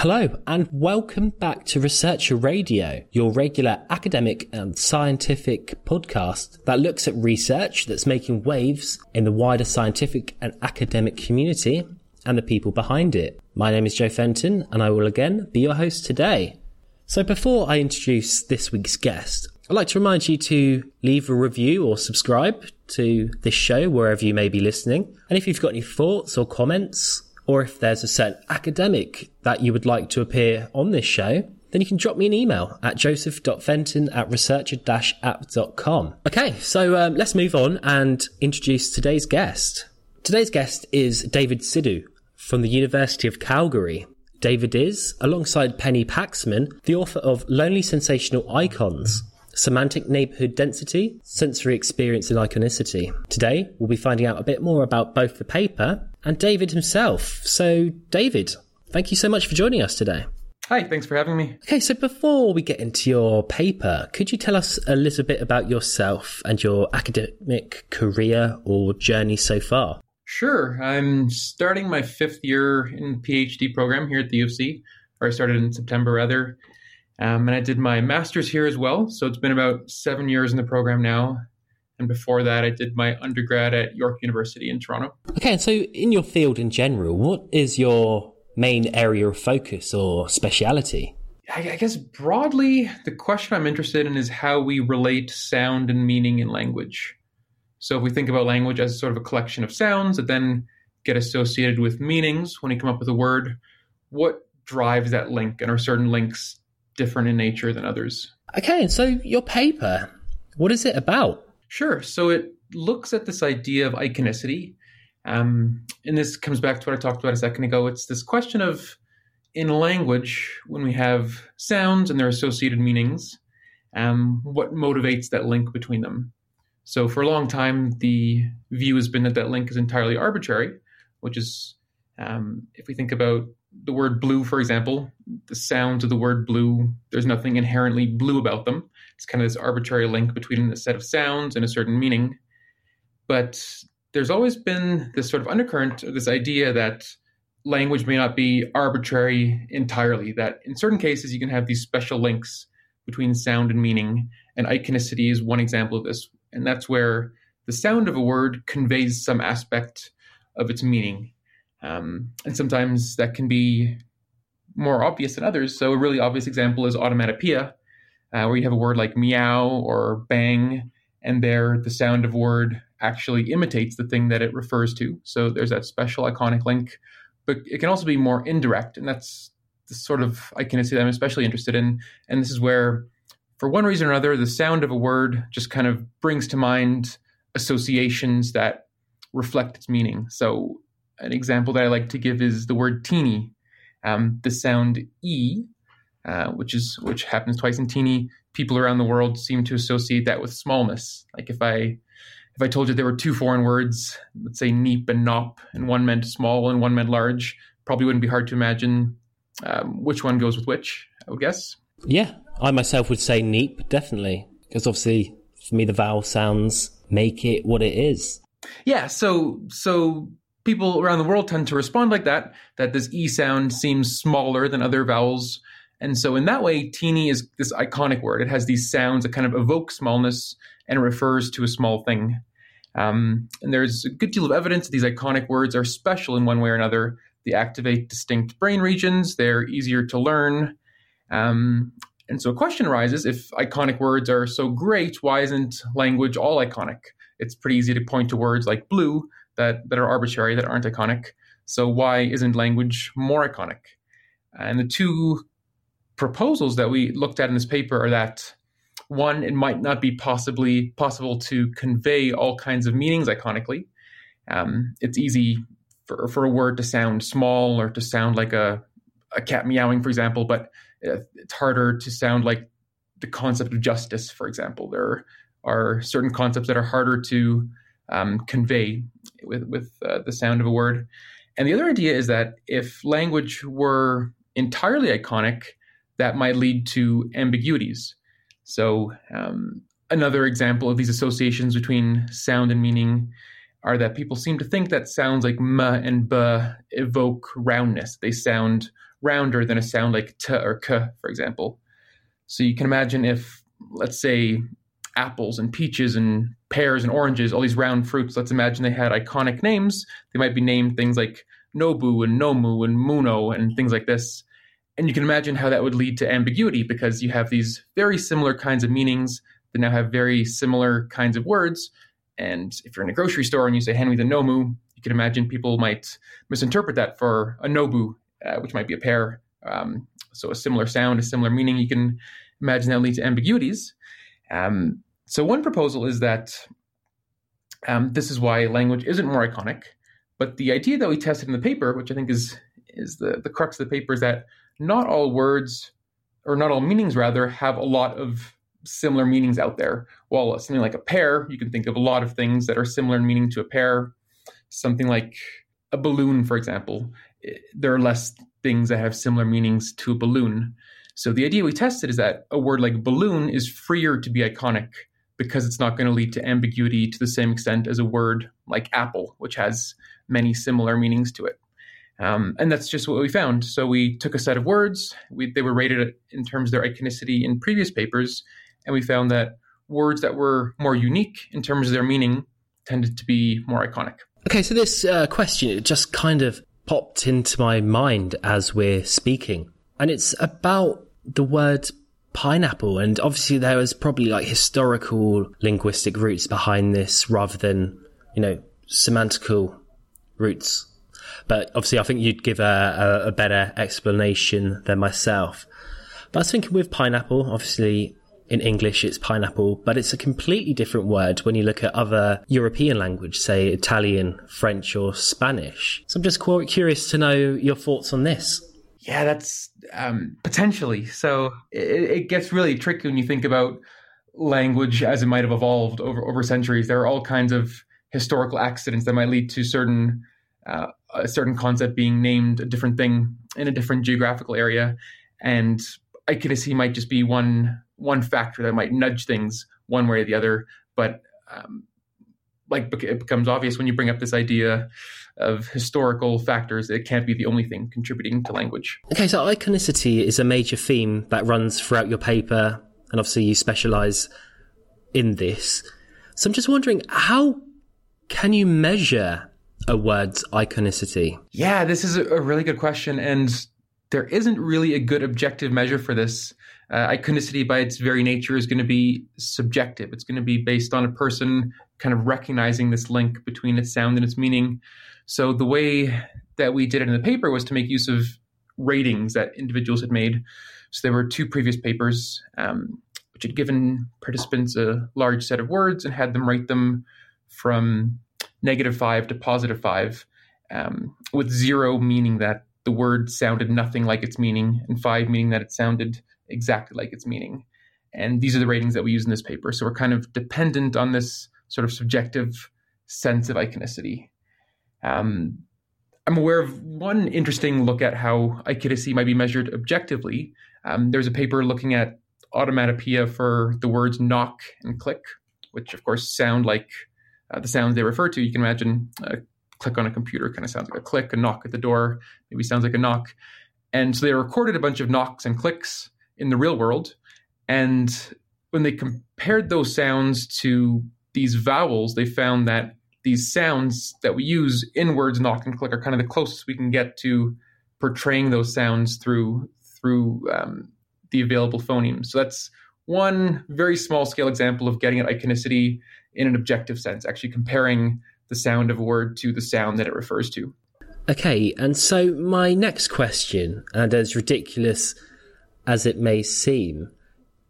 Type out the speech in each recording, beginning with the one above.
Hello, and welcome back to Researcher Radio, your regular academic and scientific podcast that looks at research that's making waves in the wider scientific and academic community and the people behind it. My name is Joe Fenton, and I will again be your host today. So, before I introduce this week's guest, I'd like to remind you to leave a review or subscribe to this show wherever you may be listening. And if you've got any thoughts or comments, or if there's a certain academic that you would like to appear on this show, then you can drop me an email at joseph.fenton at researcher-app.com. Okay, so um, let's move on and introduce today's guest. Today's guest is David Sidhu from the University of Calgary. David is, alongside Penny Pexman, the author of Lonely Sensational Icons, semantic neighborhood density, sensory experience and iconicity. Today, we'll be finding out a bit more about both the paper and David himself. So, David, thank you so much for joining us today. Hi, thanks for having me. Okay, so before we get into your paper, could you tell us a little bit about yourself and your academic career or journey so far? Sure. I'm starting my fifth year in the PhD program here at the U of C, or I started in September rather. Um, and I did my master's here as well. So it's been about seven years in the program now. And before that, I did my undergrad at York University in Toronto. Okay, so in your field in general, what is your main area of focus or speciality? I guess broadly, the question I'm interested in is how we relate sound and meaning in language. So if we think about language as sort of a collection of sounds that then get associated with meanings when you come up with a word, what drives that link? And are certain links different in nature than others? Okay, and so your paper, what is it about? Sure. So it looks at this idea of iconicity. Um, and this comes back to what I talked about a second ago. It's this question of in language, when we have sounds and their associated meanings, um, what motivates that link between them? So, for a long time, the view has been that that link is entirely arbitrary, which is, um, if we think about the word blue, for example, the sounds of the word blue, there's nothing inherently blue about them. It's kind of this arbitrary link between a set of sounds and a certain meaning. But there's always been this sort of undercurrent, this idea that language may not be arbitrary entirely, that in certain cases you can have these special links between sound and meaning. And iconicity is one example of this. And that's where the sound of a word conveys some aspect of its meaning. Um, and sometimes that can be more obvious than others. So a really obvious example is onomatopoeia, uh, where you have a word like meow or bang, and there the sound of word actually imitates the thing that it refers to. So there's that special iconic link. But it can also be more indirect, and that's the sort of iconicity that I'm especially interested in. And this is where, for one reason or another, the sound of a word just kind of brings to mind associations that reflect its meaning. So an example that I like to give is the word teeny. Um, the sound e, uh, which is which happens twice in teeny. People around the world seem to associate that with smallness. Like if I if I told you there were two foreign words, let's say neep and nop, and one meant small and one meant large, probably wouldn't be hard to imagine um, which one goes with which. I would guess. Yeah, I myself would say neep definitely because obviously for me the vowel sounds make it what it is. Yeah, so so people around the world tend to respond like that, that this E sound seems smaller than other vowels. And so, in that way, teeny is this iconic word. It has these sounds that kind of evoke smallness and refers to a small thing. Um, and there's a good deal of evidence that these iconic words are special in one way or another. They activate distinct brain regions, they're easier to learn. Um, and so, a question arises if iconic words are so great, why isn't language all iconic? It's pretty easy to point to words like blue that, that are arbitrary, that aren't iconic. So why isn't language more iconic? And the two proposals that we looked at in this paper are that one, it might not be possibly possible to convey all kinds of meanings iconically. Um, it's easy for, for a word to sound small or to sound like a, a cat meowing, for example, but it's harder to sound like the concept of justice, for example. There are certain concepts that are harder to um, convey with with uh, the sound of a word. And the other idea is that if language were entirely iconic, that might lead to ambiguities. So um, another example of these associations between sound and meaning are that people seem to think that sounds like m and b evoke roundness. They sound rounder than a sound like t or k, for example. So you can imagine if, let's say, apples and peaches and pears and oranges, all these round fruits, let's imagine they had iconic names. They might be named things like Nobu and Nomu and Muno and things like this. And you can imagine how that would lead to ambiguity because you have these very similar kinds of meanings that now have very similar kinds of words. And if you're in a grocery store and you say, me the Nomu, you can imagine people might misinterpret that for a Nobu, uh, which might be a pear. Um, so a similar sound, a similar meaning. You can imagine that lead to ambiguities. Um, so one proposal is that um, this is why language isn't more iconic. But the idea that we tested in the paper, which I think is is the, the crux of the paper, is that not all words, or not all meanings rather, have a lot of similar meanings out there. While something like a pear, you can think of a lot of things that are similar in meaning to a pear. Something like a balloon, for example, eh, there are less things that have similar meanings to a balloon. So the idea we tested is that a word like balloon is freer to be iconic because it's not going to lead to ambiguity to the same extent as a word like apple, which has many similar meanings to it. Um, and that's just what we found. So we took a set of words, we, they were rated in terms of their iconicity in previous papers, and we found that words that were more unique in terms of their meaning tended to be more iconic. Okay, so this uh, question just kind of popped into my mind as we're speaking, and it's about the word pineapple. And obviously, there was probably like historical linguistic roots behind this rather than, you know, semantical roots. But obviously, I think you'd give a, a, a better explanation than myself. But I was thinking with pineapple, obviously, in English it's pineapple, but it's a completely different word when you look at other European language, say Italian, French, or Spanish. So I'm just curious to know your thoughts on this. Yeah, that's um, potentially. So it, it, gets really tricky when you think about language as it might have evolved over over centuries. There are all kinds of historical accidents that might lead to certain uh, a certain concept being named a different thing in a different geographical area, and iconicity might just be one one factor that might nudge things one way or the other. But um, like it becomes obvious when you bring up this idea of historical factors, it can't be the only thing contributing to language. Okay, so iconicity is a major theme that runs throughout your paper, and obviously you specialize in this. So I'm just wondering, how can you measure a word's iconicity? Yeah, this is a really good question, and there isn't really a good objective measure for this. Uh, iconicity, by its very nature, is going to be subjective. It's going to be based on a person kind of recognizing this link between its sound and its meaning. So the way that we did it in the paper was to make use of ratings that individuals had made. So there were two previous papers um, which had given participants a large set of words and had them rate them from negative five to positive five, um, with zero meaning that the word sounded nothing like its meaning, and five meaning that it sounded exactly like its meaning. And these are the ratings that we use in this paper. So we're kind of dependent on this sort of subjective sense of iconicity. Um, I'm aware of one interesting look at how iconicity might be measured objectively. Um, there's a paper looking at onomatopoeia for the words knock and click, which of course sound like uh, the sounds they refer to. You can imagine a click on a computer kind of sounds like a click, a knock at the door maybe sounds like a knock. And so they recorded a bunch of knocks and clicks in the real world. And when they compared those sounds to these vowels, they found that these sounds that we use in words knock and click are kind of the closest we can get to portraying those sounds through through um, the available phonemes. So that's one very small scale example of getting at iconicity in an objective sense, actually comparing the sound of a word to the sound that it refers to. Okay, and so my next question, and as ridiculous as it may seem,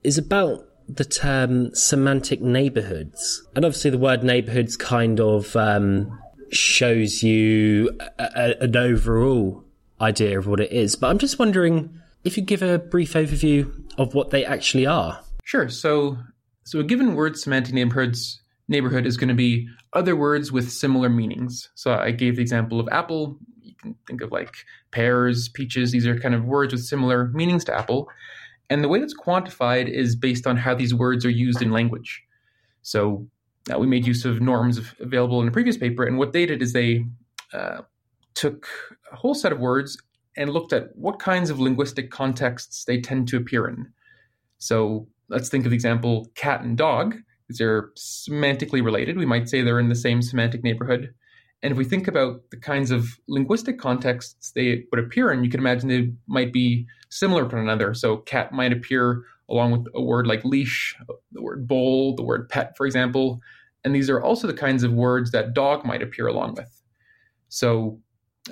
is about the term semantic neighborhoods. And obviously, the word neighborhoods kind of um, shows you a, a, an overall idea of what it is. But I'm just wondering if you give a brief overview of what they actually are. Sure. So, so a given word semantic neighborhoods neighborhood is going to be other words with similar meanings. So I gave the example of apple. You can think of like pears, peaches. These are kind of words with similar meanings to apple. And the way that's quantified is based on how these words are used in language. So uh, we made use of norms available in a previous paper, and what they did is they uh, took a whole set of words and looked at what kinds of linguistic contexts they tend to appear in. So let's think of the example cat and dog. They're semantically related. We might say they're in the same semantic neighborhood. And if we think about the kinds of linguistic contexts they would appear in, you can imagine they might be similar to one another. So cat might appear along with a word like leash, the word bowl, the word pet, for example. And these are also the kinds of words that dog might appear along with. So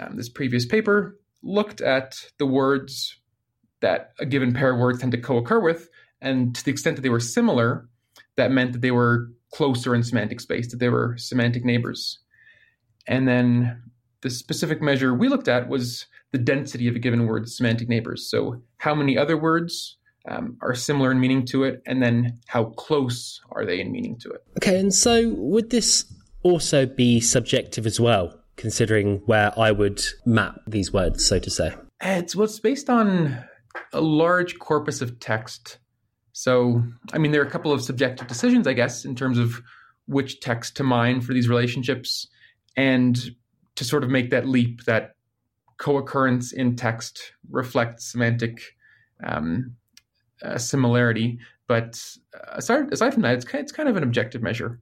um, this previous paper looked at the words that a given pair of words tend to co-occur with, and to the extent that they were similar, that meant that they were closer in semantic space, that they were semantic neighbors. And then the specific measure we looked at was the density of a given word's semantic neighbors. So how many other words um, are similar in meaning to it, and then how close are they in meaning to it? Okay, and so would this also be subjective as well, considering where I would map these words, so to say? It's well, it's based on a large corpus of text. So, I mean, there are a couple of subjective decisions, I guess, in terms of which text to mine for these relationships, and to sort of make that leap that co-occurrence in text reflects semantic um, uh, similarity. But aside, aside from that, it's it's kind of an objective measure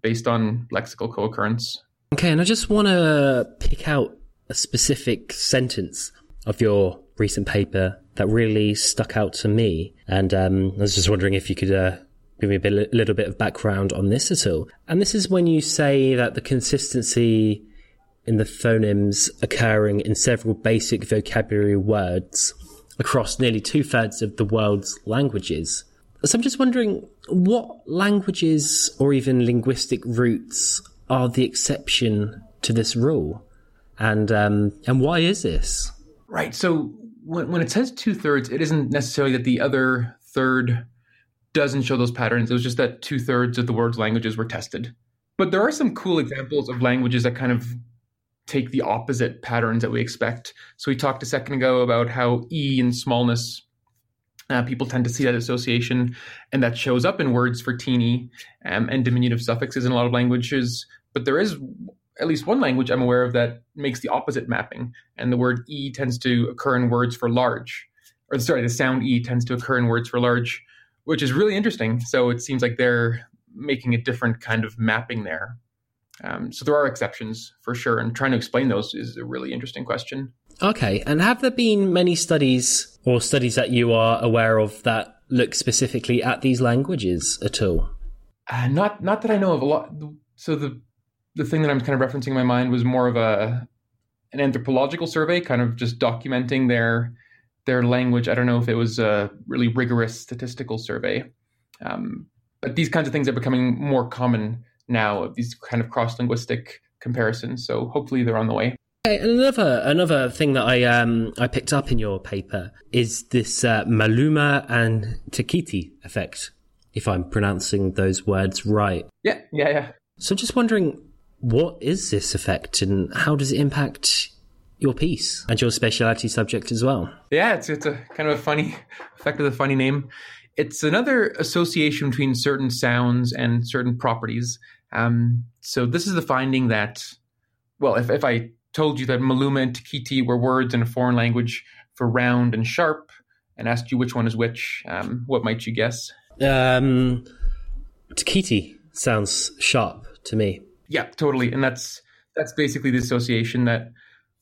based on lexical co-occurrence. Okay, and I just want to pick out a specific sentence of your recent paper that really stuck out to me. And um, I was just wondering if you could uh, give me a bit, little bit of background on this at all. And this is when you say that the consistency in the phonemes occurring in several basic vocabulary words across nearly two thirds of the world's languages. So I'm just wondering what languages or even linguistic roots are the exception to this rule, and um, and why is this? Right. So when, when it says two thirds, it isn't necessarily that the other third doesn't show those patterns. It was just that two thirds of the world's languages were tested. But there are some cool examples of languages that kind of take the opposite patterns that we expect. So we talked a second ago about how E and smallness, uh, people tend to see that association, and that shows up in words for teeny um, and diminutive suffixes in a lot of languages. But there is at least one language I'm aware of that makes the opposite mapping, and the word E tends to occur in words for large, or sorry, the sound E tends to occur in words for large, which is really interesting. So it seems like they're making a different kind of mapping there. Um, so there are exceptions for sure, and trying to explain those is a really interesting question. Okay, and have there been many studies or studies that you are aware of that look specifically at these languages at all? Uh, not, not that I know of a lot. So the the thing that I'm kind of referencing in my mind was more of a an anthropological survey, kind of just documenting their their language. I don't know if it was a really rigorous statistical survey, um, but these kinds of things are becoming more common now these kind of cross linguistic comparisons. So hopefully they're on the way. Okay, another another thing that I um I picked up in your paper is this uh, Maluma and Takiti effect, if I'm pronouncing those words right. Yeah, yeah, yeah. So just wondering, what is this effect and how does it impact your piece and your speciality subject as well? Yeah, it's it's a kind of a funny effect with a funny name. It's another association between certain sounds and certain properties. Um, so this is the finding that, well, if, if I told you that Maluma and Takiti were words in a foreign language for round and sharp, and asked you which one is which, um, what might you guess? Um, Takiti sounds sharp to me. Yeah, totally, and that's that's basically the association that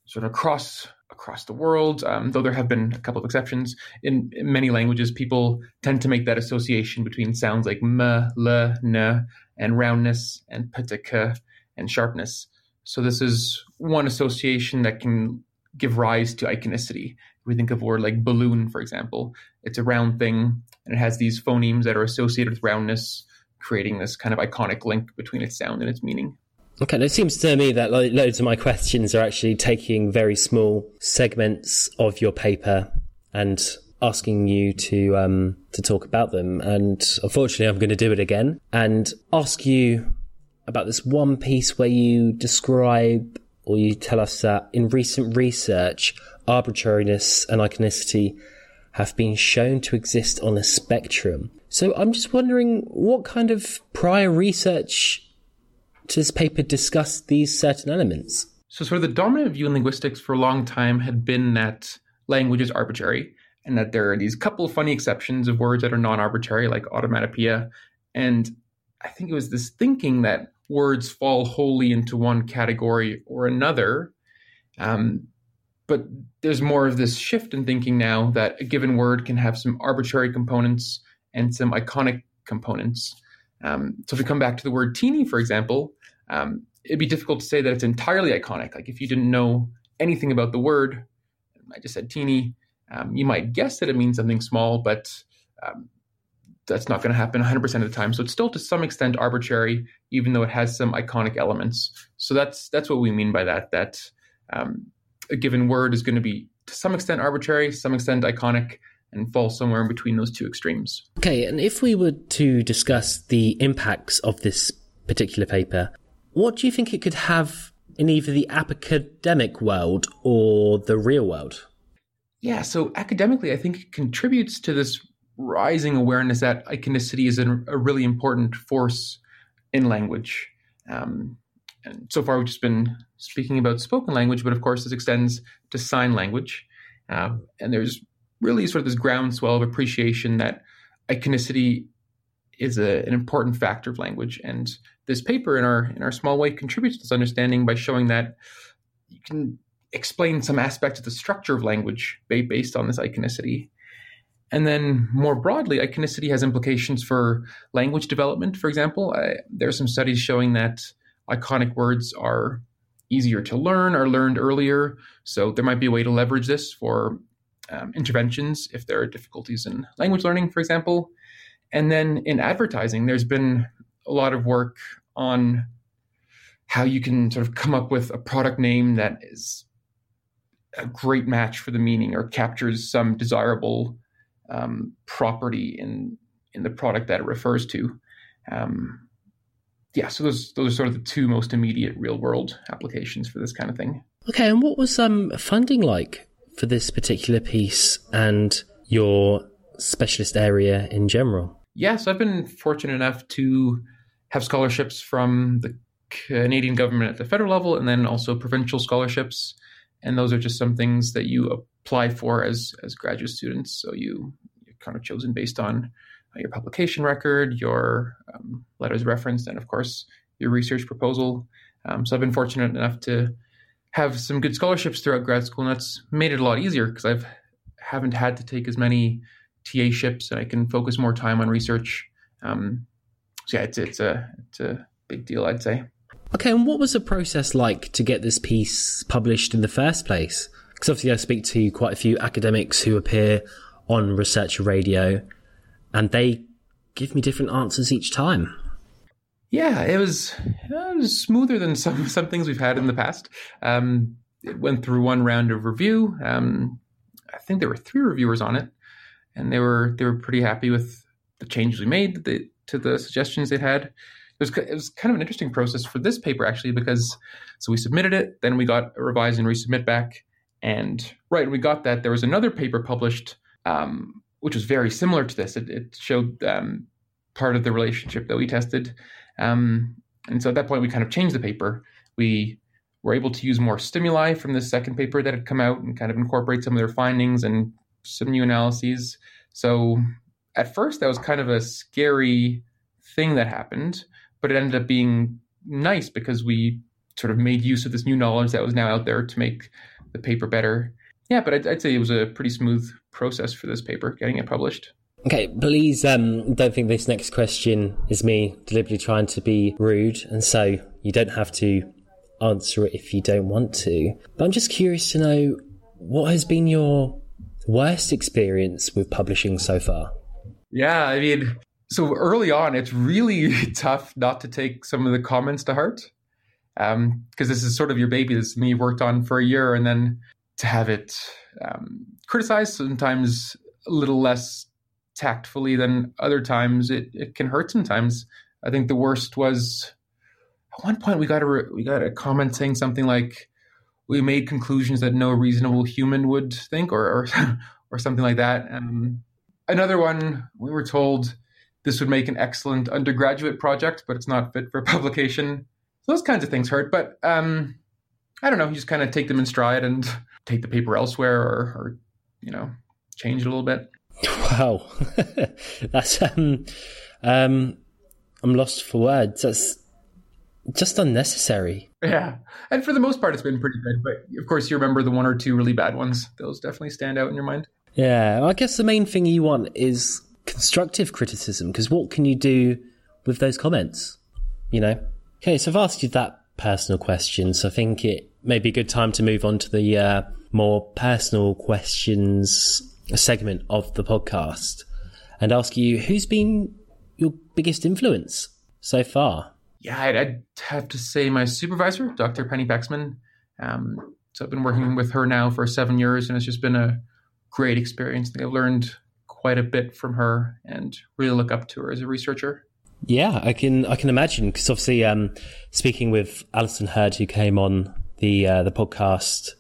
sort of across across the world, um, though there have been a couple of exceptions. In, in, many languages, people tend to make that association between sounds like m, l, n, and roundness, and ptk, and sharpness. So this is one association that can give rise to iconicity. If we think of a word like balloon, for example, it's a round thing, and it has these phonemes that are associated with roundness, creating this kind of iconic link between its sound and its meaning. Okay, it seems to me that loads of my questions are actually taking very small segments of your paper and asking you to um, to talk about them. And unfortunately, I'm going to do it again and ask you about this one piece where you describe or you tell us that in recent research, arbitrariness and iconicity have been shown to exist on a spectrum. So I'm just wondering what kind of prior research does this paper discuss these certain elements? So, sort of the dominant view in linguistics for a long time had been that language is arbitrary and that there are these couple of funny exceptions of words that are non arbitrary, like onomatopoeia. And I think it was this thinking that words fall wholly into one category or another. Um, but there's more of this shift in thinking now that a given word can have some arbitrary components and some iconic components. Um, so if we come back to the word teeny, for example, um, it'd be difficult to say that it's entirely iconic. Like if you didn't know anything about the word, I just said teeny, um, you might guess that it means something small, but um, that's not going to happen 100% of the time. So it's still to some extent arbitrary, even though it has some iconic elements. So that's that's what we mean by that. That um, a given word is going to be to some extent arbitrary, some extent iconic, and fall somewhere in between those two extremes. Okay, and if we were to discuss the impacts of this particular paper, what do you think it could have in either the academic world or the real world? Yeah, so academically, I think it contributes to this rising awareness that iconicity is a, a really important force in language. Um, and so far, we've just been speaking about spoken language, but of course, this extends to sign language. Uh, and there's really sort of this groundswell of appreciation that iconicity is a, an important factor of language. And this paper, in our in our small way, contributes to this understanding by showing that you can explain some aspect of the structure of language based on this iconicity. And then more broadly, iconicity has implications for language development. For example, I, there are some studies showing that iconic words are easier to learn, are learned earlier. So there might be a way to leverage this for um, interventions if there are difficulties in language learning, for example. And then in advertising, there's been a lot of work on how you can sort of come up with a product name that is a great match for the meaning or captures some desirable um, property in in the product that it refers to. Um, yeah, so those those are sort of the two most immediate real world applications for this kind of thing. Okay, and what was um, funding like for this particular piece and your specialist area in general? Yes, I've been fortunate enough to have scholarships from the Canadian government at the federal level and then also provincial scholarships. And those are just some things that you apply for as as graduate students. So you you're kind of chosen based on uh, your publication record, your um, letters referenced, and of course your research proposal. Um, so I've been fortunate enough to have some good scholarships throughout grad school, and that's made it a lot easier because I've haven't had to take as many TA ships, and I can focus more time on research. Um, so yeah, it's it's a it's a big deal, I'd say. Okay, and what was the process like to get this piece published in the first place? Because obviously, I speak to quite a few academics who appear on Researcher Radio, and they give me different answers each time. Yeah, it was, it was smoother than some some things we've had in the past. Um, it went through one round of review. Um, I think there were three reviewers on it, and they were they were pretty happy with the changes we made they, to the suggestions they had. It was it was kind of an interesting process for this paper actually because so we submitted it, then we got a revise and resubmit back, and right when we got that, there was another paper published um, which was very similar to this. It, it showed um, part of the relationship that we tested um, and so at that point, we kind of changed the paper. We were able to use more stimuli from the second paper that had come out and kind of incorporate some of their findings and some new analyses. So at first, that was kind of a scary thing that happened, but it ended up being nice because we sort of made use of this new knowledge that was now out there to make the paper better. Yeah, but I'd, I'd say it was a pretty smooth process for this paper getting it published. Okay, please um, don't think this next question is me deliberately trying to be rude, and so you don't have to answer it if you don't want to. But I'm just curious to know what has been your worst experience with publishing so far? Yeah, I mean, so early on, it's really tough not to take some of the comments to heart because um, this is sort of your baby. This you've worked on for a year, and then to have it um, criticized sometimes a little less tactfully than other times. It it can hurt sometimes. I think the worst was at one point we got a we got a comment saying something like we made conclusions that no reasonable human would think or or, or something like that. Um, another one we were told this would make an excellent undergraduate project, but it's not fit for publication. So those kinds of things hurt. But um, I don't know, you just kind of take them in stride and take the paper elsewhere or, or you know, change it a little bit. Wow. That's, um, um, I'm lost for words. That's just unnecessary. Yeah. And for the most part, it's been pretty good. But of course, you remember the one or two really bad ones. Those definitely stand out in your mind. Yeah. I guess the main thing you want is constructive criticism because what can you do with those comments? You know? Okay. So I've asked you that personal question. So I think it may be a good time to move on to the uh, more personal questions segment of the podcast and ask you who's been your biggest influence so far? Yeah, I'd, I'd have to say my supervisor, Dr. Penny Pexman. Um, so I've been working with her now for seven years, and it's just been a great experience. I think I've learned quite a bit from her, and really look up to her as a researcher. Yeah, I can I can imagine because obviously, um, speaking with Alison Hurd, who came on the uh, the podcast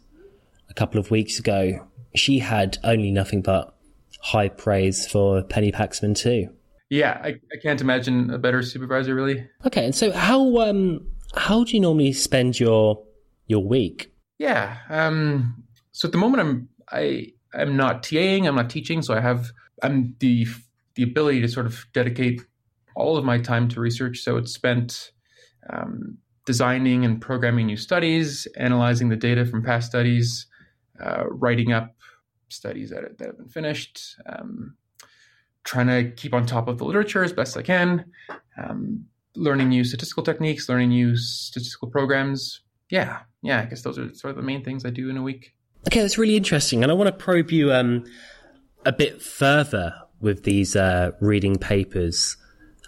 a couple of weeks ago, she had only nothing but high praise for Penny Pexman too. Yeah, I, I can't imagine a better supervisor, really. Okay, and so how um how do you normally spend your your week? Yeah, um, so at the moment I'm I I'm not TAing, I'm not teaching, so I have I'm the the ability to sort of dedicate all of my time to research. So it's spent um, designing and programming new studies, analyzing the data from past studies, uh, writing up studies that, that have been finished, um, trying to keep on top of the literature as best I can, um, learning new statistical techniques, learning new statistical programs. Yeah, yeah, I guess those are sort of the main things I do in a week. Okay, that's really interesting, and I want to probe you um, a bit further with these uh, reading papers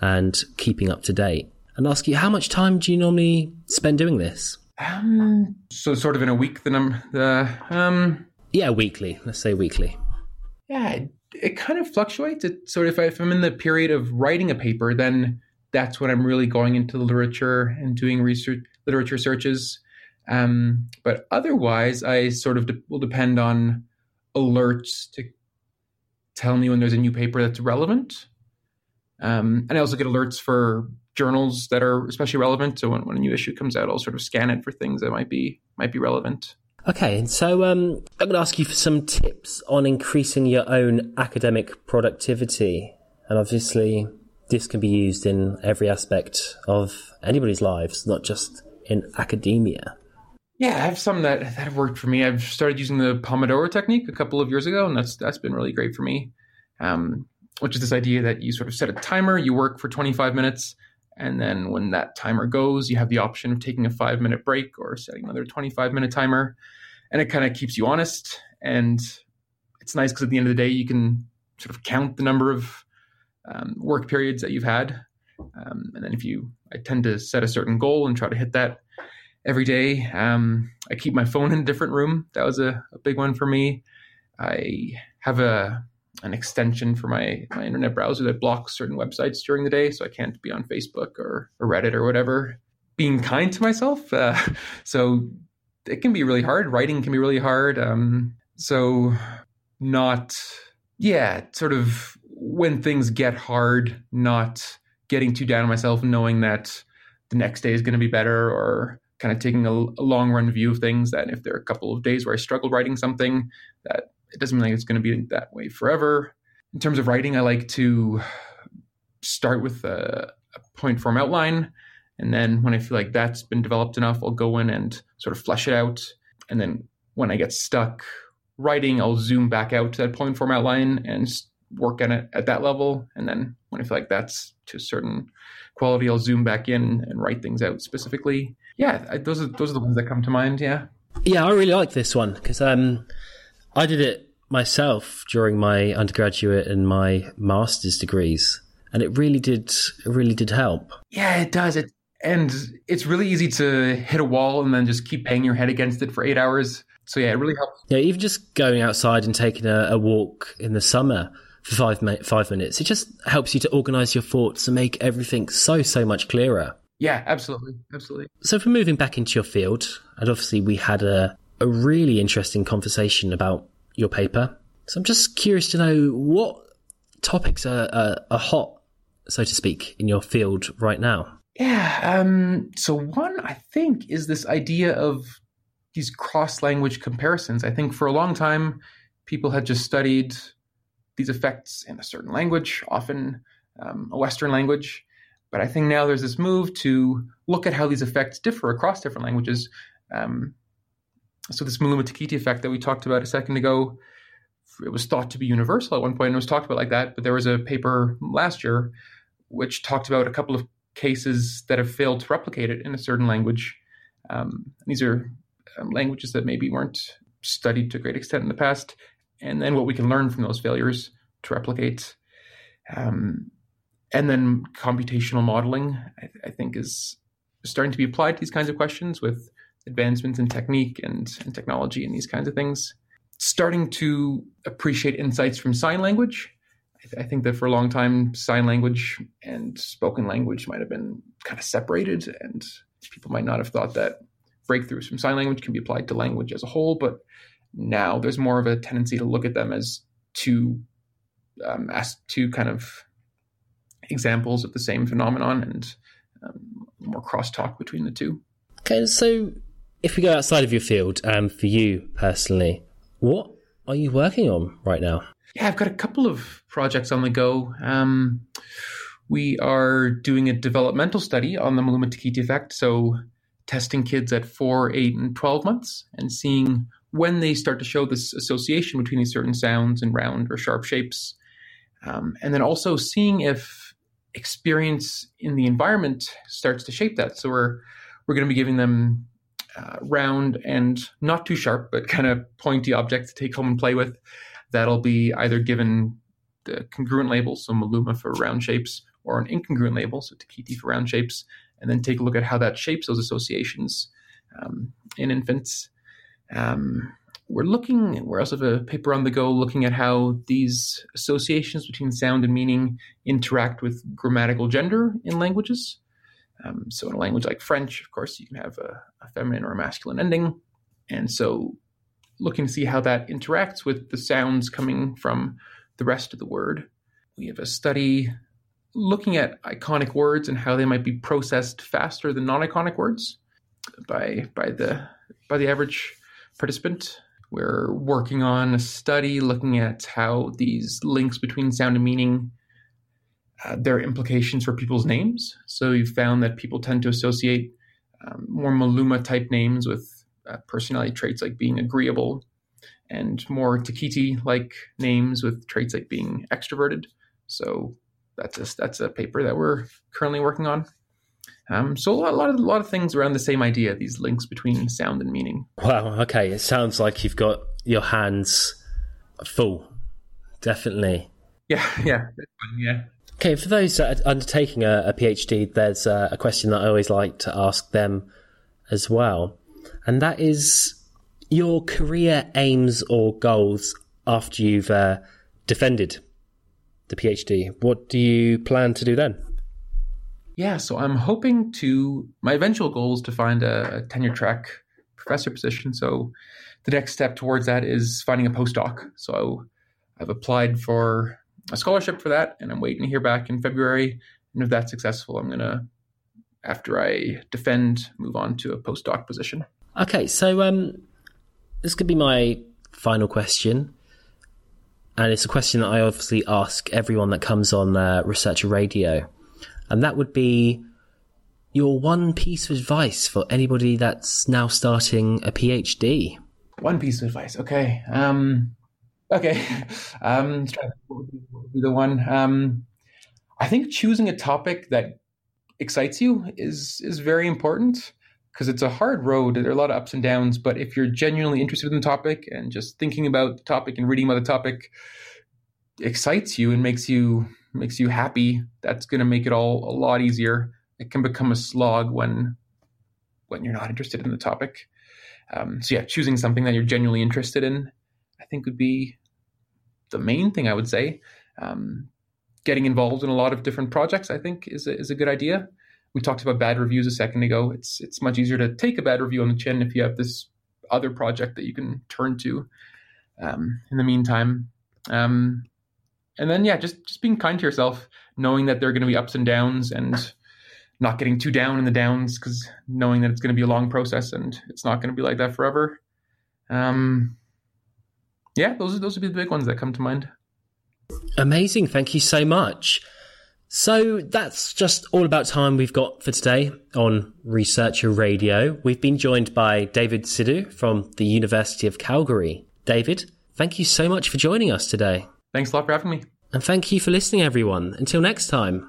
and keeping up to date, and ask you how much time do you normally spend doing this? Um, so sort of in a week, the number, the um, yeah, weekly. Let's say weekly. Yeah, it, it kind of fluctuates. It sort of if I'm in the period of writing a paper, then that's when I'm really going into the literature and doing research, literature searches. Um, but otherwise, I sort of de- will depend on alerts to tell me when there's a new paper that's relevant. Um, and I also get alerts for journals that are especially relevant. So when, when a new issue comes out, I'll sort of scan it for things that might be might be relevant. Okay, so um, I'm going to ask you for some tips on increasing your own academic productivity, and obviously this can be used in every aspect of anybody's lives, not just in academia. Yeah, I have some that that have worked for me. I've started using the Pomodoro technique a couple of years ago, and that's that's been really great for me. Um, which is this idea that you sort of set a timer, you work for 25 minutes, and then when that timer goes, you have the option of taking a five minute break or setting another 25 minute timer. And it kind of keeps you honest. And it's nice because at the end of the day, you can sort of count the number of um, work periods that you've had. Um, and then if you, I tend to set a certain goal and try to hit that every day. Um, I keep my phone in a different room. That was a, a big one for me. I have a an extension for my, my internet browser that blocks certain websites during the day, so I can't be on Facebook or, or Reddit or whatever. Being kind to myself, uh, so it can be really hard. Writing can be really hard. Um, so not, yeah, sort of when things get hard, not getting too down on myself, knowing that the next day is going to be better, or kind of taking a, a long run view of things. That if there are a couple of days where I struggle writing something, that it doesn't mean like it's going to be that way forever. In terms of writing, I like to start with a, a point form outline. And then when I feel like that's been developed enough, I'll go in and sort of flesh it out. And then when I get stuck writing, I'll zoom back out to that point form outline and work on it at that level. And then when I feel like that's to a certain quality, I'll zoom back in and write things out specifically. Yeah, those are those are the ones that come to mind. Yeah. Yeah, I really like this one because um, I did it myself during my undergraduate and my master's degrees, and it really did it really did help. Yeah, it does. It and it's really easy to hit a wall and then just keep banging your head against it for eight hours. So yeah, it really helps. Yeah, even just going outside and taking a, a walk in the summer for five five minutes, it just helps you to organize your thoughts and make everything so so much clearer. Yeah, absolutely, absolutely. So for moving back into your field, and obviously we had a a really interesting conversation about your paper. So I'm just curious to know what topics are, are, are hot, so to speak, in your field right now. Yeah. Um, so one, I think, is this idea of these cross language comparisons. I think for a long time, people had just studied these effects in a certain language, often um, a Western language. But I think now there's this move to look at how these effects differ across different languages. Um, so this Maluma-Tikiti effect that we talked about a second ago, it was thought to be universal at one point and it was talked about like that. But there was a paper last year which talked about a couple of cases that have failed to replicate it in a certain language. Um, these are um, languages that maybe weren't studied to a great extent in the past, and then what we can learn from those failures to replicate. Um, and then computational modeling, I, I, think, is starting to be applied to these kinds of questions with advancements in technique and, and technology and these kinds of things. Starting to appreciate insights from sign language. I, th- I think that for a long time, sign language and spoken language might have been kind of separated, and people might not have thought that breakthroughs from sign language can be applied to language as a whole. But now there's more of a tendency to look at them as two um, as two kind of examples of the same phenomenon and um, more crosstalk between the two. Okay, so if we go outside of your field, um, for you personally, what are you working on right now? Yeah, I've got a couple of projects on the go. Um, we are doing a developmental study on the Maluma-Tikiti effect, so testing kids at four, eight, and 12 months and seeing when they start to show this association between these certain sounds and round or sharp shapes. Um, and then also seeing if experience in the environment starts to shape that. So we're we're going to be giving them uh, round and not too sharp, but kind of pointy objects to take home and play with. That'll be either given the congruent label, so Maluma for round shapes, or an incongruent label, so Tikiti for round shapes, and then take a look at how that shapes those associations um, in infants. Um, we're looking, we're also have a paper on the go looking at how these associations between sound and meaning interact with grammatical gender in languages. Um, so, in a language like French, of course, you can have a, a, feminine or a masculine ending. And so, looking to see how that interacts with the sounds coming from the rest of the word. We have a study looking at iconic words and how they might be processed faster than non-iconic words by by the by the average participant. We're working on a study looking at how these links between sound and meaning, uh, their implications for people's names. So we've found that people tend to associate um, more Maluma type names with uh, personality traits like being agreeable, and more Tikiti like names with traits like being extroverted. So that's a, that's a paper that we're currently working on. Um, so a lot, a lot, of a lot of things around the same idea, these links between sound and meaning. Wow. Okay, it sounds like you've got your hands full. Definitely. Yeah. Yeah. Yeah. Okay, for those undertaking a, a PhD, there's a, a question that I always like to ask them as well, and that is your career aims or goals after you've uh, defended the PhD. What do you plan to do then? Yeah, so I'm hoping to. My eventual goal is to find a, a tenure track professor position. So the next step towards that is finding a postdoc. So I've applied for a scholarship for that, and I'm waiting to hear back in February. And if that's successful, I'm gonna, after I defend, move on to a postdoc position. Okay, so um, this could be my final question and it's a question that I obviously ask everyone that comes on uh, Researcher Radio, and that would be your one piece of advice for anybody that's now starting a PhD. One piece of advice, okay. Um, okay, um, the one. Um, I think choosing a topic that excites you is is very important because it's a hard road. There are a lot of ups and downs, but if you're genuinely interested in the topic and just thinking about the topic and reading about the topic excites you and makes you makes you happy, that's going to make it all a lot easier. It can become a slog when when you're not interested in the topic. Um, so yeah, choosing something that you're genuinely interested in, I think would be the main thing I would say. Um, getting involved in a lot of different projects, I think, is a, is a good idea we talked about bad reviews a second ago. It's it's much easier to take a bad review on the chin if you have this other project that you can turn to. Um, in the meantime, um, and then yeah, just just being kind to yourself, knowing that there are going to be ups and downs, and not getting too down in the downs because knowing that it's going to be a long process and it's not going to be like that forever. Um, yeah, those are those would be the big ones that come to mind. Amazing. Thank you so much. So that's just all about time we've got for today on Researcher Radio. We've been joined by David Sidhu from the University of Calgary. David, thank you so much for joining us today. Thanks a lot for having me. And thank you for listening, everyone. Until next time.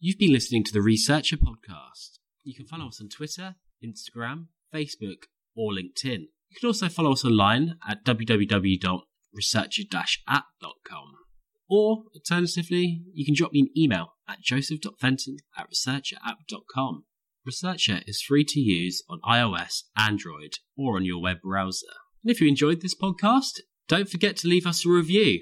You've been listening to the Researcher Podcast. You can follow us on Twitter, Instagram, Facebook, or LinkedIn. You can also follow us online at www.researcher-app.com. Or, alternatively, you can drop me an email at joseph.fenton at researcherapp.com. Researcher is free to use on iOS, Android, or on your web browser. And if you enjoyed this podcast, don't forget to leave us a review.